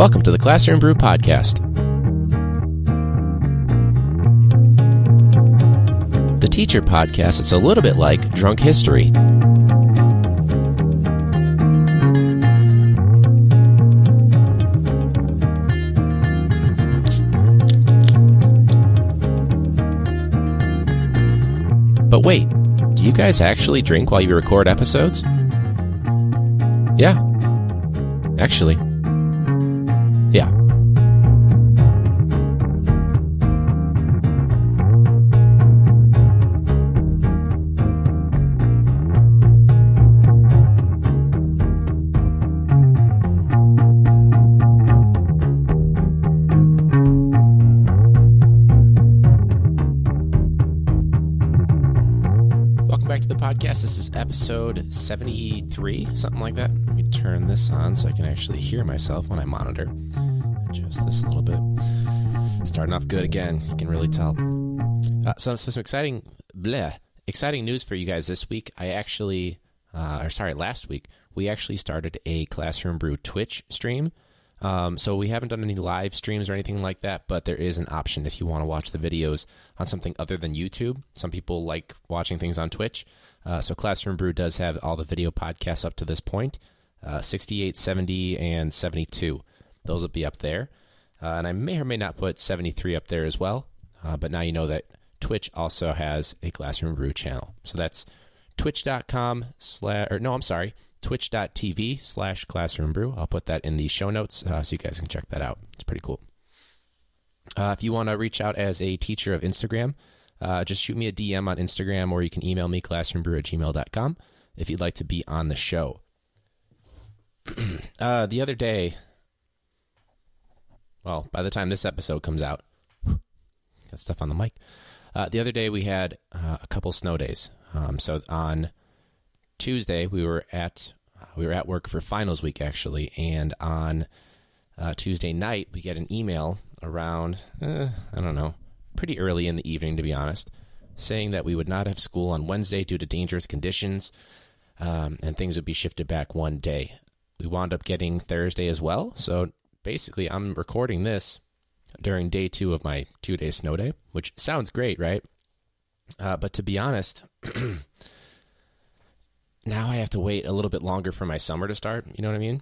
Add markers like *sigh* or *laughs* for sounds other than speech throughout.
Welcome to the Classroom Brew Podcast. The teacher podcast is a little bit like drunk history. But wait, do you guys actually drink while you record episodes? Yeah. Actually. Podcast. This is episode 73, something like that. Let me turn this on so I can actually hear myself when I monitor. Adjust this a little bit. Starting off good again, you can really tell. Uh, so, so some exciting, bleh, exciting news for you guys this week. I actually, uh, or sorry, last week, we actually started a Classroom Brew Twitch stream. Um, so we haven't done any live streams or anything like that, but there is an option if you want to watch the videos on something other than YouTube. Some people like watching things on Twitch. Uh, so Classroom Brew does have all the video podcasts up to this point, uh, 68, 70, and 72. Those will be up there. Uh, and I may or may not put 73 up there as well. Uh, but now you know that Twitch also has a Classroom Brew channel. So that's twitch.com slash, or no, I'm sorry, twitch.tv slash classroom brew. I'll put that in the show notes uh, so you guys can check that out. It's pretty cool. Uh, if you want to reach out as a teacher of Instagram, uh, just shoot me a DM on Instagram or you can email me classroombrew at gmail.com if you'd like to be on the show. *clears throat* uh, the other day, well, by the time this episode comes out, *sighs* got stuff on the mic. Uh, the other day we had uh, a couple snow days. Um, so on Tuesday we were at we were at work for finals week actually, and on uh, Tuesday night we get an email around uh, I don't know pretty early in the evening to be honest, saying that we would not have school on Wednesday due to dangerous conditions, um, and things would be shifted back one day. We wound up getting Thursday as well, so basically I'm recording this during day two of my two day snow day, which sounds great, right? Uh, but to be honest, *clears throat* now I have to wait a little bit longer for my summer to start. You know what I mean?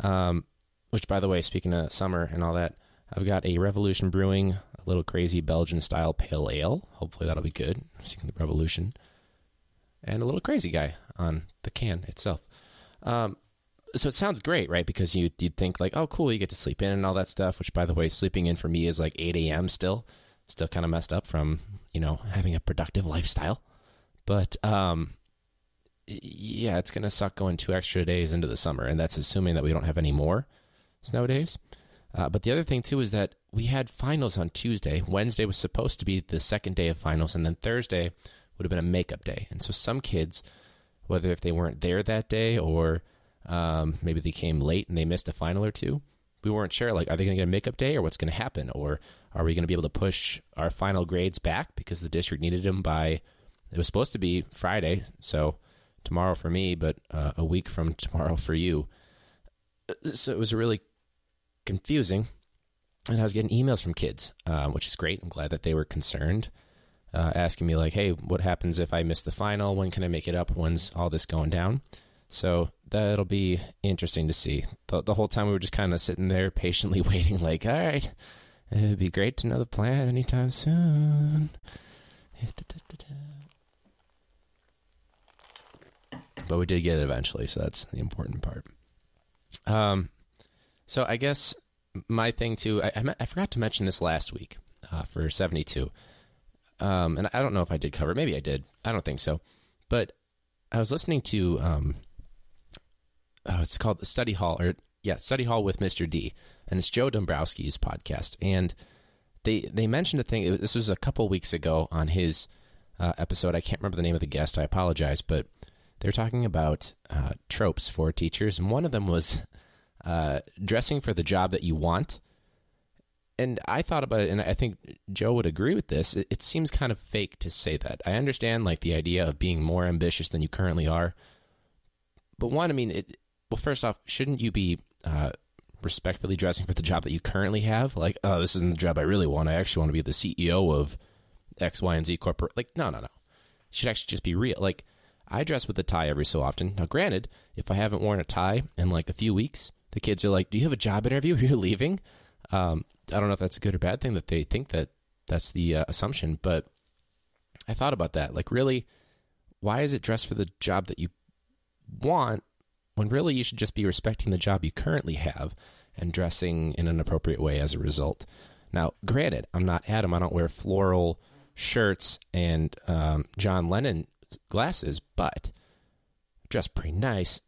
Um, which, by the way, speaking of summer and all that, I've got a Revolution Brewing, a little crazy Belgian style pale ale. Hopefully that'll be good. Speaking of the Revolution, and a little crazy guy on the can itself. Um, so it sounds great, right? Because you you'd think like, oh, cool, you get to sleep in and all that stuff. Which, by the way, sleeping in for me is like 8 a.m. Still, still kind of messed up from you know having a productive lifestyle. But um, yeah, it's gonna suck going two extra days into the summer, and that's assuming that we don't have any more snow days. Uh, but the other thing too is that we had finals on Tuesday. Wednesday was supposed to be the second day of finals, and then Thursday would have been a makeup day. And so some kids, whether if they weren't there that day or um, maybe they came late and they missed a final or two, we weren't sure. Like, are they going to get a makeup day, or what's going to happen, or are we going to be able to push our final grades back because the district needed them by? It was supposed to be Friday, so tomorrow for me, but uh, a week from *laughs* tomorrow for you. So it was a really confusing. And I was getting emails from kids, um, which is great. I'm glad that they were concerned, uh, asking me, like, hey, what happens if I miss the final? When can I make it up? When's all this going down? So that'll be interesting to see. The, the whole time we were just kind of sitting there patiently *laughs* waiting, like, all right, it'd be great to know the plan anytime soon. but we did get it eventually, so that's the important part. Um, so I guess my thing too, I, I, I forgot to mention this last week uh, for seventy two, um, and I don't know if I did cover. it. Maybe I did. I don't think so, but I was listening to um, oh, it's called the Study Hall or yeah, Study Hall with Mr. D, and it's Joe Dombrowski's podcast, and they they mentioned a thing. This was a couple weeks ago on his uh, episode. I can't remember the name of the guest. I apologize, but they were talking about uh, tropes for teachers, and one of them was uh, dressing for the job that you want. And I thought about it, and I think Joe would agree with this. It, it seems kind of fake to say that. I understand, like the idea of being more ambitious than you currently are, but one, I mean, it. Well, first off, shouldn't you be uh, respectfully dressing for the job that you currently have. Like, oh, this isn't the job I really want. I actually want to be the CEO of X, Y, and Z corporate. Like, no, no, no. Should actually just be real. Like, I dress with a tie every so often. Now, granted, if I haven't worn a tie in like a few weeks, the kids are like, "Do you have a job interview? *laughs* Are you leaving?" Um, I don't know if that's a good or bad thing that they think that that's the uh, assumption, but I thought about that. Like, really, why is it dressed for the job that you want when really you should just be respecting the job you currently have and dressing in an appropriate way as a result? Now, granted, I'm not Adam. I don't wear floral shirts and um, John Lennon glasses, but dress pretty nice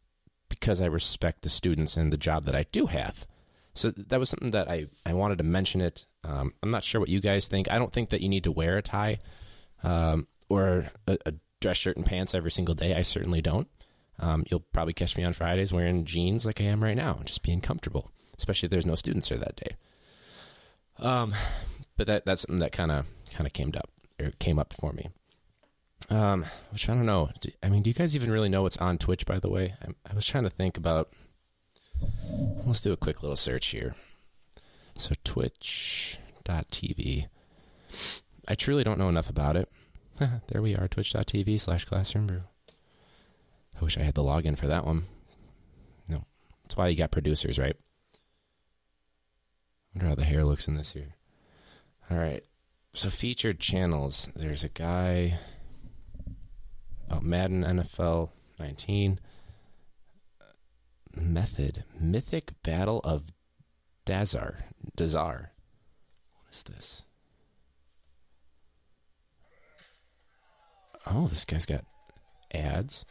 because I respect the students and the job that I do have. So that was something that I, I wanted to mention it. Um, I'm not sure what you guys think. I don't think that you need to wear a tie um, or a, a, dress shirt and pants every single day. I certainly don't. Um, you'll probably catch me on Fridays wearing jeans like I am right now, just being comfortable, especially if there's no students there that day. Um, but that that's something that kind of kind of came up or came up for me. Um, which I don't know. I mean, do you guys even really know what's on Twitch? By the way, I, I was trying to think about. Let's do a quick little search here. So Twitch.tv. I truly don't know enough about it. *laughs* there we are, twitch.tv slash classroom brew. I wish I had the login for that one. No. That's why you got producers, right? wonder how the hair looks in this here. All right. So featured channels. There's a guy. Oh, Madden NFL 19. Method. Mythic Battle of Dazar. Dazar. What is this? Oh, this guy's got ads.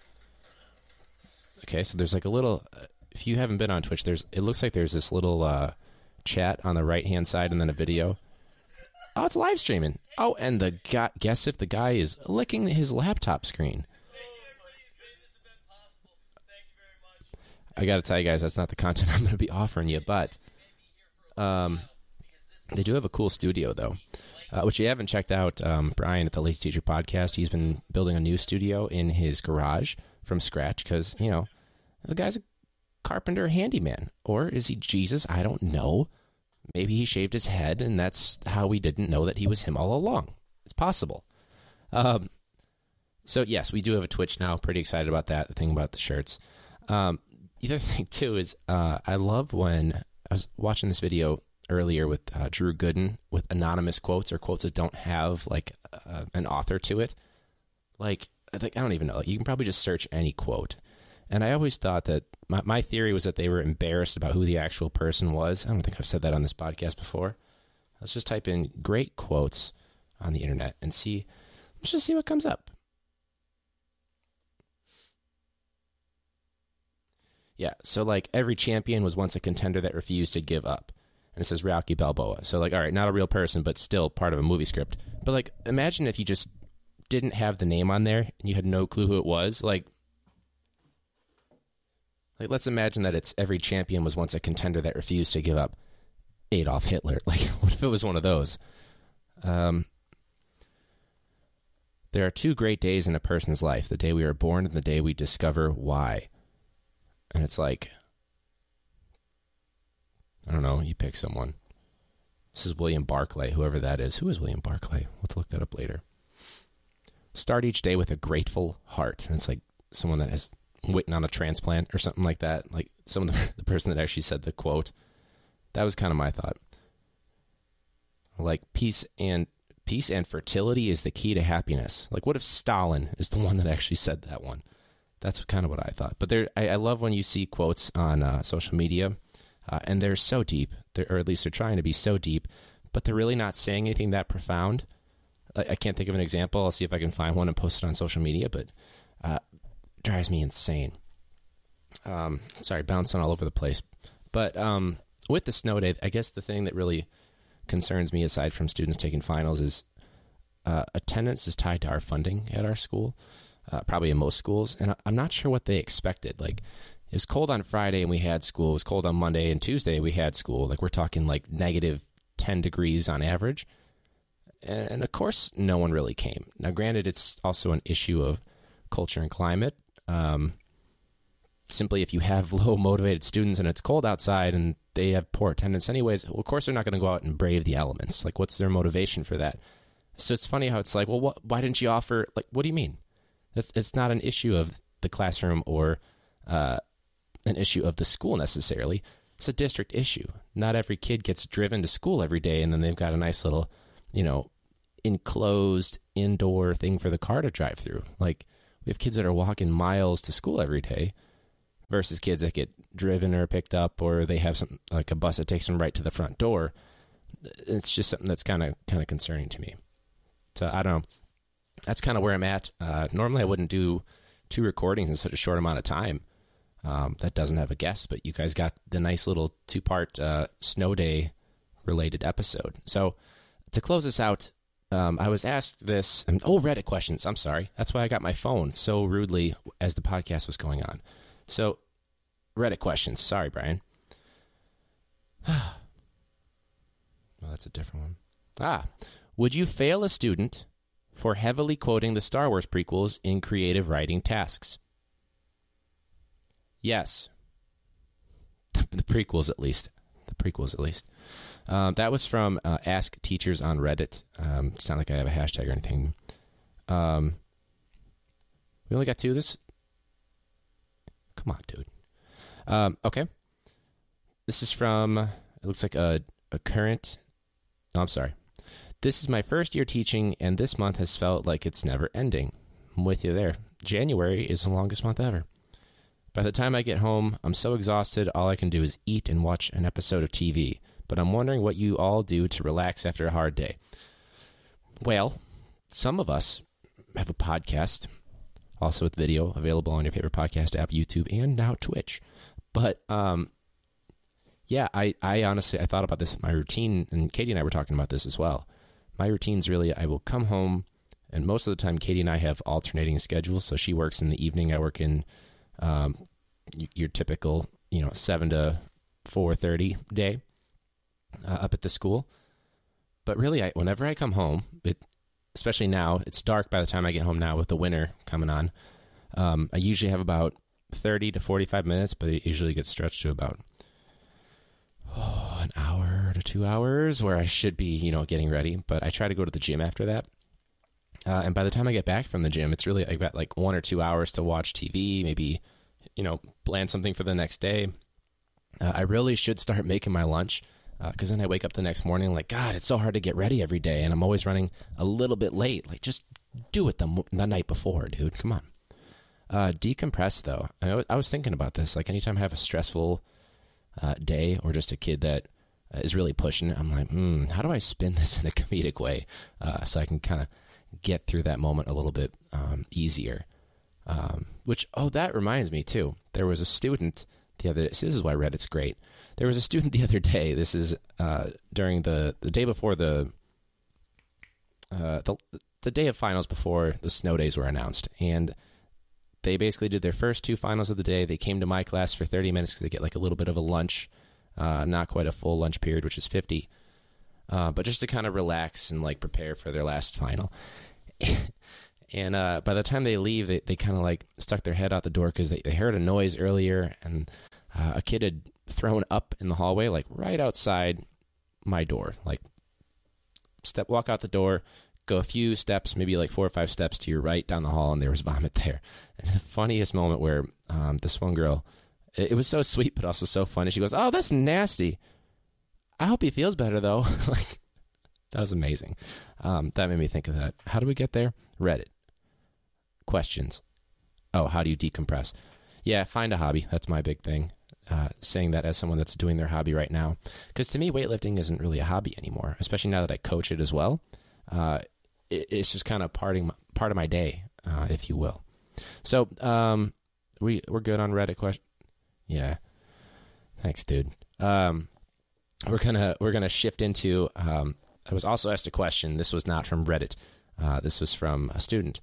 Okay, so there's like a little. Uh, if you haven't been on Twitch, there's. It looks like there's this little uh, chat on the right hand side, and then a video. Oh, it's live streaming. Oh, and the guy, guess if the guy is licking his laptop screen. I got to tell you guys, that's not the content *laughs* I'm going to be offering you, but um, they do have a cool studio though, uh, which you haven't checked out. Um, Brian at the Lazy Teacher podcast, he's been building a new studio in his garage from scratch because you know the guy's a carpenter handyman, or is he Jesus? I don't know. Maybe he shaved his head, and that's how we didn't know that he was him all along. It's possible. Um, so yes, we do have a Twitch now. Pretty excited about that. The thing about the shirts. Um, the other *laughs* thing too is uh, I love when I was watching this video earlier with uh, Drew Gooden with anonymous quotes or quotes that don't have like uh, an author to it. Like I think I don't even know. You can probably just search any quote. And I always thought that my, my theory was that they were embarrassed about who the actual person was. I don't think I've said that on this podcast before. Let's just type in great quotes on the internet and see. Let's just see what comes up. Yeah, so like every champion was once a contender that refused to give up. And it says Rocky Balboa. So like, all right, not a real person, but still part of a movie script. But like, imagine if you just didn't have the name on there and you had no clue who it was. Like, like let's imagine that it's every champion was once a contender that refused to give up. Adolf Hitler. *laughs* Like, what if it was one of those? Um, there are two great days in a person's life the day we are born and the day we discover why. And it's like, I don't know, you pick someone. This is William Barclay, whoever that is. Who is William Barclay? We'll look that up later. Start each day with a grateful heart. And it's like someone that is waiting on a transplant or something like that. Like some of the, *laughs* the person that actually said the quote. That was kind of my thought. Like peace and peace and fertility is the key to happiness. Like what if Stalin is the *laughs* one that actually said that one? That's kind of what I thought. But there, I, I love when you see quotes on uh, social media, uh, and they're so deep, they're, or at least they're trying to be so deep, but they're really not saying anything that profound. I, I can't think of an example. I'll see if I can find one and post it on social media, but uh, drives me insane. Um, sorry, bouncing all over the place. But um, with the snow day, I guess the thing that really concerns me, aside from students taking finals, is uh, attendance is tied to our funding at our school uh, probably in most schools. And I'm not sure what they expected. Like, it was cold on Friday and we had school. It was cold on Monday and Tuesday we had school. Like, we're talking like negative 10 degrees on average. And of course, no one really came. Now, granted, it's also an issue of culture and climate. Um, simply if you have *laughs* low motivated students and it's cold outside and they have poor attendance anyways, well, of course they're not going to go out and brave the elements. Like, what's their motivation for that? So it's funny how it's like, well, what, why didn't you offer? Like, what do you mean? It's it's not an issue of the classroom or uh, an issue of the school necessarily. It's a district issue. Not every kid gets driven to school every day, and then they've got a nice little, you know, enclosed indoor thing for the car to drive through. Like we have kids that are walking miles to school every day versus kids that get driven or picked up or they have some like a bus that takes them right to the front door. It's just something that's kind of kind of concerning to me. So I don't know. That's kind of where I'm at. Uh, normally, I wouldn't do two recordings in such a short amount of time. Um, that doesn't have a guest, but you guys got the nice little two part uh, snow day related episode. So to close this out, um, I was asked this. Oh, Reddit questions. I'm sorry. That's why I got my phone so rudely as the podcast was going on. So, Reddit questions. Sorry, Brian. *sighs* well, that's a different one. Ah, would you fail a student for heavily quoting the Star Wars prequels in creative writing tasks? Yes. *laughs* the prequels, at least. The prequels, at least. Um, that was from uh, Ask Teachers on Reddit. Um, it's not like I have a hashtag or anything. Um, we only got two of this. Come on, dude. Um, okay. This is from, it looks like a, a current. No, I'm sorry. This is my first year teaching, and this month has felt like it's never ending. I'm with you there. January is the longest month ever. By the time I get home, I'm so exhausted, all I can do is eat and watch an episode of TV. But I'm wondering what you all do to relax after a hard day. Well, some of us have a podcast, also with video available on your favorite podcast app, YouTube, and now Twitch. But um, yeah, I, I honestly I thought about this my routine, and Katie and I were talking about this as well. My routine's really I will come home, and most of the time Katie and I have alternating schedules. So she works in the evening, I work in um, your typical you know seven to four thirty day uh, up at the school. But really, I, whenever I come home, it, especially now, it's dark by the time I get home now with the winter coming on. Um, I usually have about 30 to 45 minutes, but it usually gets stretched to about oh, an hour to two hours where I should be, you know, getting ready. But I try to go to the gym after that. Uh, and by the time I get back from the gym, it's really, I've got like one or two hours to watch TV, maybe, you know, plan something for the next day. Uh, I really should start *laughs* making my lunch because uh, then I wake up the next morning like, God, it's so hard to get ready every day, and I'm always running a little bit late. Like, just do it the, the night before, dude. Come on. Uh, decompress though. I, was thinking about this. Like, anytime I have a stressful uh, day or just a kid that uh, really pushing, I'm like, hmm, how do I spin *laughs* this in a comedic way uh, so I can kind of get through that moment a little bit um, easier? Um, which, oh, that reminds me too. There was a student the other. day this is why Reddit's great there was a student *laughs* the other day. This is uh, during the the day before the uh, the the day of finals before the snow days were announced, and they basically did their first two finals of the day. They came to my class for thirty minutes because they get like a little bit of a lunch, uh, not quite a full lunch period, which is fifty, uh, but just to kind of relax and like prepare for their last final. *laughs* and uh, by the time they leave, they, they kind of like stuck their head out the door because they, they heard a noise earlier, and uh, a kid had thrown up in the hallway, like right outside my door. Like step walk out the door, go a few steps, maybe like four or five steps to your right down the hall, and there was *laughs* vomit there. And the funniest moment where um, this one girl, it, it, was so sweet but also so funny. She goes, "Oh, that's nasty. I hope he feels better though." *laughs* like that was amazing. Um, that made me think of that. How do we get there? Reddit questions. Oh, how do you decompress? Yeah, find a hobby. That's my big thing uh, saying that as someone that's doing their hobby right now. Because to me, weightlifting isn't really a hobby anymore, especially now that I coach it as well. Uh, it, it's just kind of parting part of my day, uh, if you will. So um, we we're good on Reddit question. Yeah, thanks, dude. Um, we're gonna we're gonna shift into. Um, I was also asked a question. This was not from Reddit. Uh, this was from a student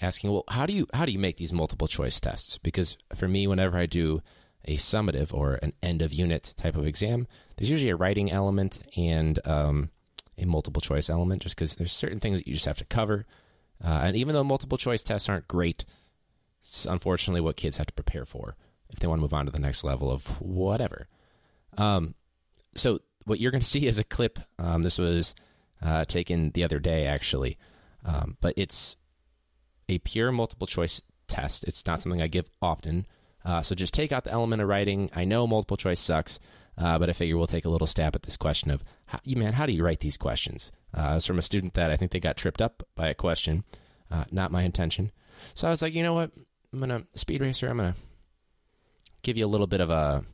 asking, "Well, how do you how do you make these multiple choice tests?" Because for me, whenever I do a summative or an end of unit type of exam, there's usually a writing element and um, a multiple choice element, just because there's certain things that you just have to cover. Uh, and even though multiple choice tests aren't great, it's unfortunately what kids have to prepare for. if they want to move on to the next level of whatever. Um, so what you're going to see is a clip. Um, this was uh, taken the other day, actually, um, but it's a pure multiple choice test. It's not something I give often. Uh, so just take out the element of writing. I know multiple choice sucks, uh, but I figure we'll take a little stab at this question of, how, man, how do you write these questions? Uh, it's from a student that I think they got tripped up by a question. Uh, not my intention. So I was like, you know what? I'm gonna speed racer. I'm gonna give you a little bit of a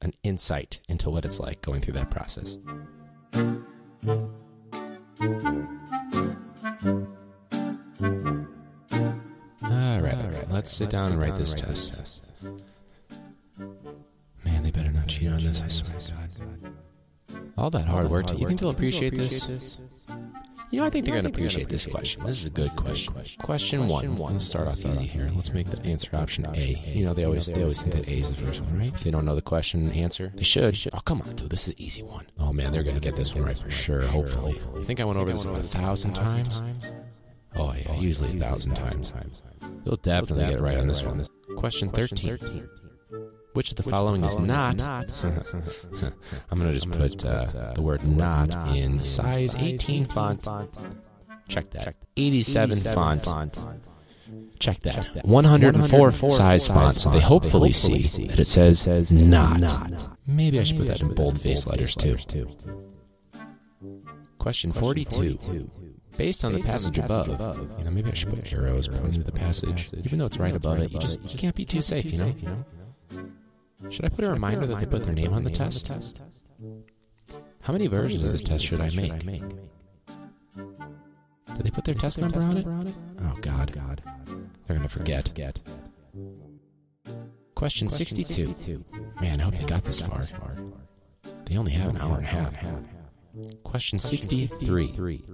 an insight into what it's like going through that process. Let's sit down and write this test. Man, they better not cheat on this. I swear to God. All that hard work. You think they'll appreciate this? You know, I think they're going to appreciate this question. This is a good question. Question one. Let's start off easy here. Let's make the answer option A. You know, they always they always think that A is the first one, right? If they don't know the question and answer, they should. Oh, come on, dude. This is an easy one. Oh man, they're going to get this one right for sure. Hopefully. I think I went over this a thousand times. Oh, oh yeah, usually a thousand times. You'll definitely get it right on this one. Question thirteen. Which of the following is not? *laughs* I'm going to just put uh, the word not in size 18 font. Check that. 87 font. Check that. 104 size font, so they hopefully see that it says not. not. Maybe I should put that in boldface letters too. Question 42. Based on the passage above, you know, maybe I should put arrows pointing to the passage, even though it's right above it. You just you can't be too safe, you know. Should I put a reminder that they put their name on the test? How many versions of this test should I make? Did they put their test number on it? Oh God, God, they're gonna forget. Question sixty-two. Man, I hope they got this far. They only have an hour and a half. Question sixty-three.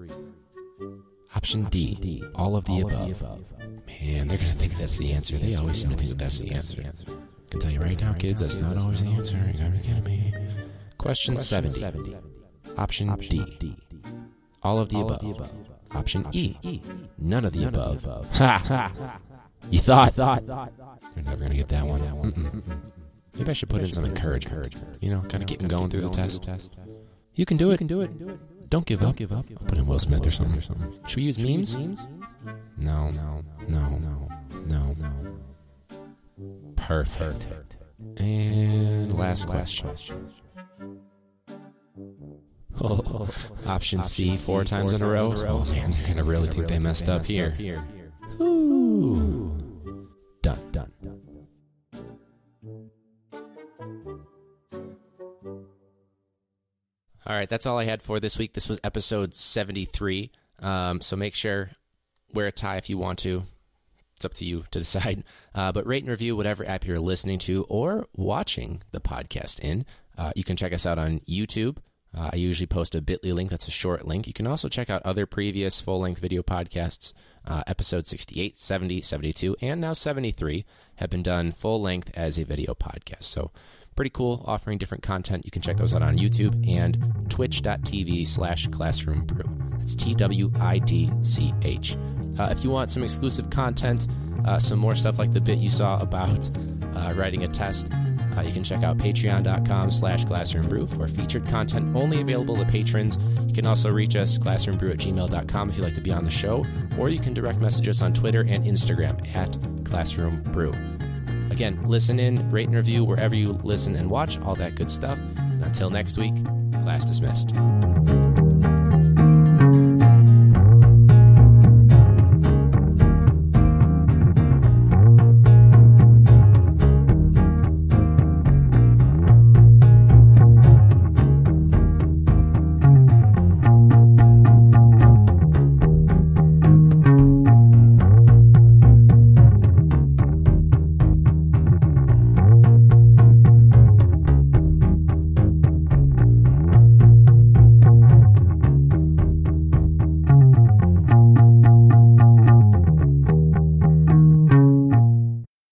Option D. All of the above. Man, they're gonna think that's the answer. They always seem to think that that's the answer I can tell you right now, kids, that's not always the answer. You gotta be kidding me. Question 70. Option D. All of the above. Option E. None of the above. Ha! Ha! *laughs* You thought. thought. You're never gonna get that one. Mm-mm. Maybe I should put in some encouragement. You know, kind of keep them going through the test. You can do it. Don't give up. I'll put in Will Smith or something. Or something. Should we use memes? No, no, no, no, no, no. Perfect. And last question. Oh, option C four times in a row. Oh man, you're gonna really think they messed up here. Right, that's all I had for this week. This was episode 73. Um, so make sure wear a tie if you want to. It's up to you to decide. *laughs* Uh, but rate and review whatever app you're listening to or watching the podcast in. Uh, you can check us out on YouTube. Uh, I usually post a bit.ly link that's a short link. You can also check out other previous full length video podcasts. Uh, episode 68, 70, 72, and now 73 have been done full length as a video podcast. So pretty cool, offering different content. You can check those out on YouTube and twitch.tv slash classroom brew. That's T W I D C H. Uh, if you want some exclusive content, uh, some more stuff like the bit you saw about uh, writing a test, uh, you can check out patreon.com slash classroombrew for featured content only available to patrons. You can also reach us, classroombrew at gmail.com if you'd like to be on the show, or you can direct message us on Twitter and Instagram at classroombrew. Again, listen in, rate and review wherever you listen and watch, all that good stuff. And until next week, class dismissed.